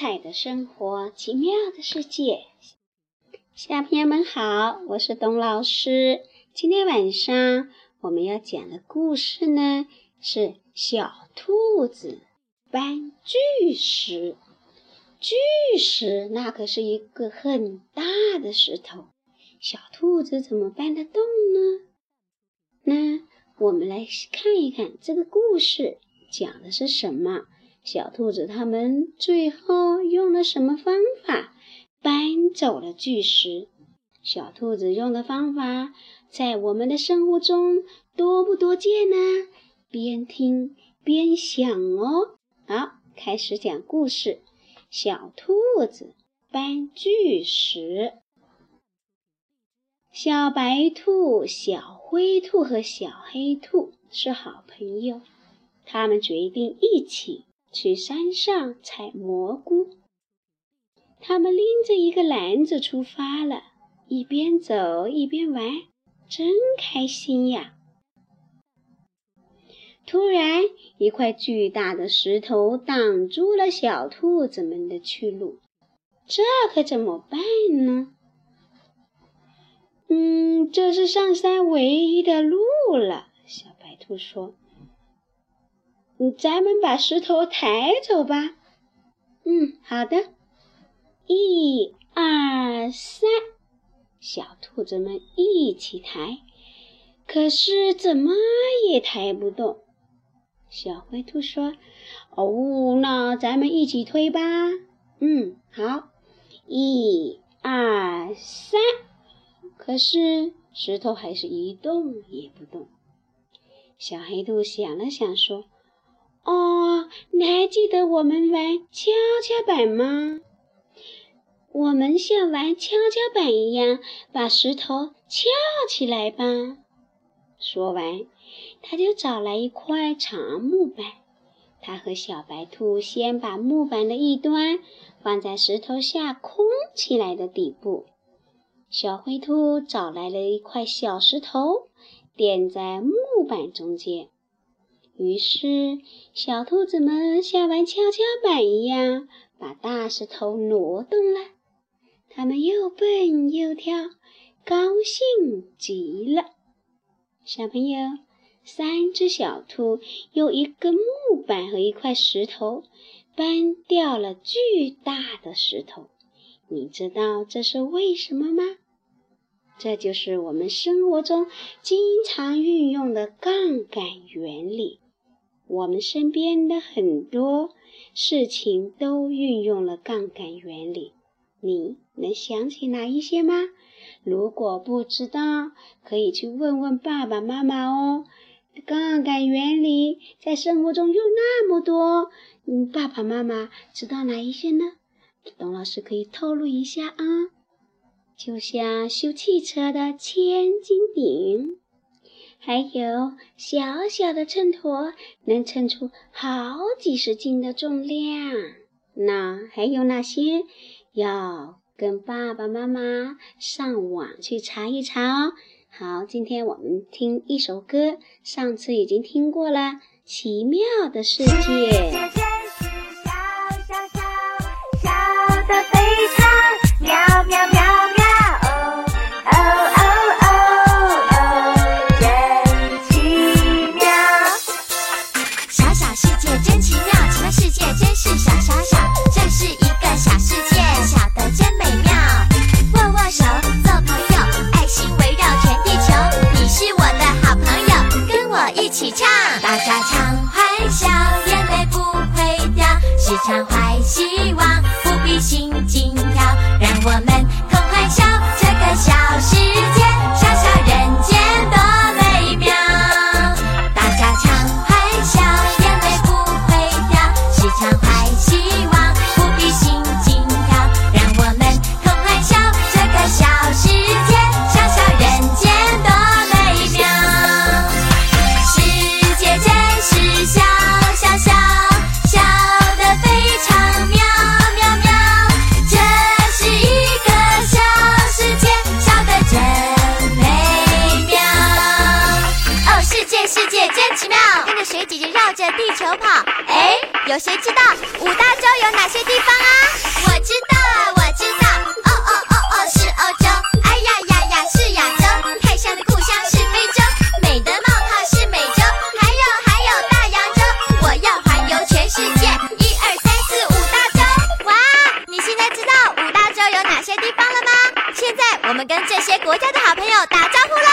彩的生活，奇妙的世界。小朋友们好，我是董老师。今天晚上我们要讲的故事呢，是小兔子搬巨石。巨石那可是一个很大的石头，小兔子怎么搬得动呢？那我们来看一看这个故事讲的是什么。小兔子他们最后用了什么方法搬走了巨石？小兔子用的方法在我们的生活中多不多见呢？边听边想哦。好，开始讲故事。小兔子搬巨石。小白兔、小灰兔和小黑兔是好朋友，他们决定一起。去山上采蘑菇，他们拎着一个篮子出发了，一边走一边玩，真开心呀！突然，一块巨大的石头挡住了小兔子们的去路，这可怎么办呢？嗯，这是上山唯一的路了。小白兔说。咱们把石头抬走吧。嗯，好的。一、二、三，小兔子们一起抬，可是怎么也抬不动。小灰兔说：“哦，那咱们一起推吧。”嗯，好。一、二、三，可是石头还是一动也不动。小黑兔想了想说。哦，你还记得我们玩跷跷板吗？我们像玩跷跷板一样把石头翘起来吧。说完，他就找来一块长木板。他和小白兔先把木板的一端放在石头下空起来的底部，小灰兔找来了一块小石头垫在木板中间。于是，小兔子们像玩跷跷板一样，把大石头挪动了。它们又蹦又跳，高兴极了。小朋友，三只小兔用一根木板和一块石头搬掉了巨大的石头。你知道这是为什么吗？这就是我们生活中经常运用的杠杆原理。我们身边的很多事情都运用了杠杆原理，你能想起哪一些吗？如果不知道，可以去问问爸爸妈妈哦。杠杆原理在生活中用那么多，嗯，爸爸妈妈知道哪一些呢？董老师可以透露一下啊，就像修汽车的千斤顶。还有小小的秤砣能称出好几十斤的重量，那还有哪些？要跟爸爸妈妈上网去查一查哦。好，今天我们听一首歌，上次已经听过了，《奇妙的世界》。希望有谁知道五大洲有哪些地方啊？我知道啊，我知道，哦哦哦哦，是欧洲，哎呀呀呀，是亚洲，泰山的故乡是非洲，美的冒泡是美洲，还有还有大洋洲，我要环游全世界，一二三四五大洲。哇，你现在知道五大洲有哪些地方了吗？现在我们跟这些国家的好朋友打招呼喽。